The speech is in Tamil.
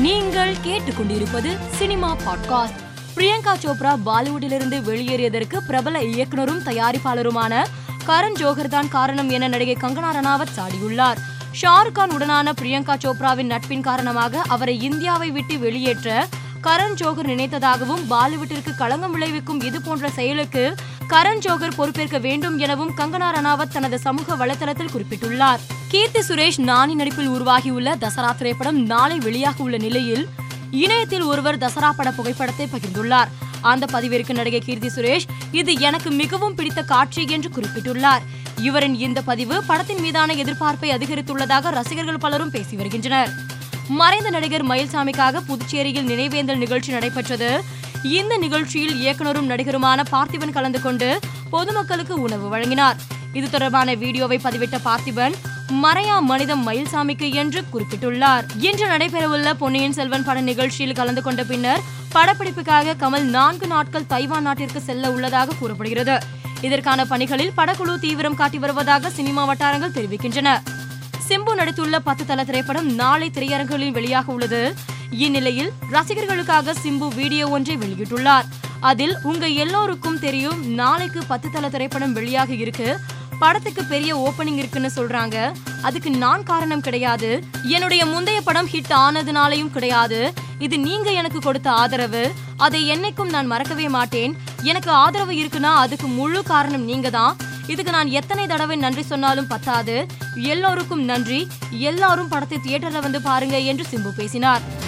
நீங்கள் கேட்டுக்கொண்டிருப்பது சினிமா பாட்காஸ்ட். பிரியங்கா சோப்ரா பாலிவுட்டிலிருந்து வெளியேறியதற்கு பிரபல இயக்குனரும் தயாரிப்பாளருமான கரண் ஜோகர் தான் காரணம் என நடிகை கங்கனா ரணாவத் சாடியுள்ளார். ஷாருக் கான் உடனான பிரியங்கா சோப்ராவின் நட்பின் காரணமாக அவரை இந்தியாவை விட்டு வெளியேற்ற கரண் ஜோகர் நினைத்ததாகவும் பாலிவுட்டிற்கு களங்கம் விளைவிக்கும் இது போன்ற செயலுக்கு கரண் ஜோகர் பொறுப்பேற்க வேண்டும் எனவும் கங்கனா ரணாவத் தனது சமூக வலைதளத்தில் குறிப்பிட்டுள்ளார். கீர்த்தி சுரேஷ் நானி நடிப்பில் உருவாகியுள்ள தசரா திரைப்படம் நாளை வெளியாக உள்ள நிலையில் இணையத்தில் ஒருவர் தசரா பட புகைப்படத்தை பகிர்ந்துள்ளார். அந்த பதிவிற்கு நடிகை கீர்த்தி சுரேஷ் இது எனக்கு மிகவும் பிடித்த காட்சி என்று குறிப்பிட்டுள்ளார். இவரின் இந்த பதிவு படத்தின் மீதான எதிர்பார்ப்பை அதிகரித்துள்ளதாக ரசிகர்கள் பலரும் பேசி வருகின்றனர். மறைந்த நடிகர் மயில்சாமிக்காக புதுச்சேரியில் நினைவேந்தல் நிகழ்ச்சி நடைபெற்றது. இந்த நிகழ்ச்சியில் இயக்குனரும் நடிகருமான பார்த்திபன் கலந்து கொண்டு பொதுமக்களுக்கு உணவு வழங்கினார். இது தொடர்பான வீடியோவை பதிவிட்ட பார்த்திபன் மறையா மனிதம் மயில்சாமிக்கு என்று குறிப்பிட்டுள்ளார். இன்று நடைபெறவுள்ள பொன்னியின் செல்வன் பட நிகழ்ச்சியில் கலந்து கொண்ட பின்னர் படப்பிடிப்புக்காக கமல் நான்கு நாட்கள் தைவான் நாட்டிற்கு செல்ல உள்ளதாக கூறப்படுகிறது. இதற்கான பணிகளில் படக்குழு தீவிரம் காட்டி வருவதாக சினிமா வட்டாரங்கள் தெரிவிக்கின்றன. சிம்பு நடித்துள்ள பத்து தல திரைப்படம் நாளை திரையரங்குகளில் வெளியாக உள்ளது. இந்நிலையில் ரசிகர்களுக்காக சிம்பு வீடியோ ஒன்றை வெளியிட்டுள்ளார். அதில் உங்க எல்லோருக்கும் தெரியும் நாளைக்கு பத்து தல திரைப்படம் வெளியாக இருக்கு. படத்துக்கு பெரிய ஓப்பனிங் இருக்குன்னு சொல்றாங்க. அதுக்கு நான் காரணம் கிடையாது. என்னுடைய முந்தைய படம் ஹிட் ஆனதுனாலையும் கிடையாது. இது நீங்க எனக்கு கொடுத்த ஆதரவு. அதை என்னைக்கும் நான் மறக்கவே மாட்டேன். எனக்கு ஆதரவு இருக்குன்னா அதுக்கு முழு காரணம் நீங்க தான். இதுக்கு நான் எத்தனை தடவை நன்றி சொன்னாலும் பத்தாது. எல்லோருக்கும் நன்றி. எல்லாரும் படத்தை தியேட்டர்ல வந்து பாருங்க என்று சிம்பு பேசினார்.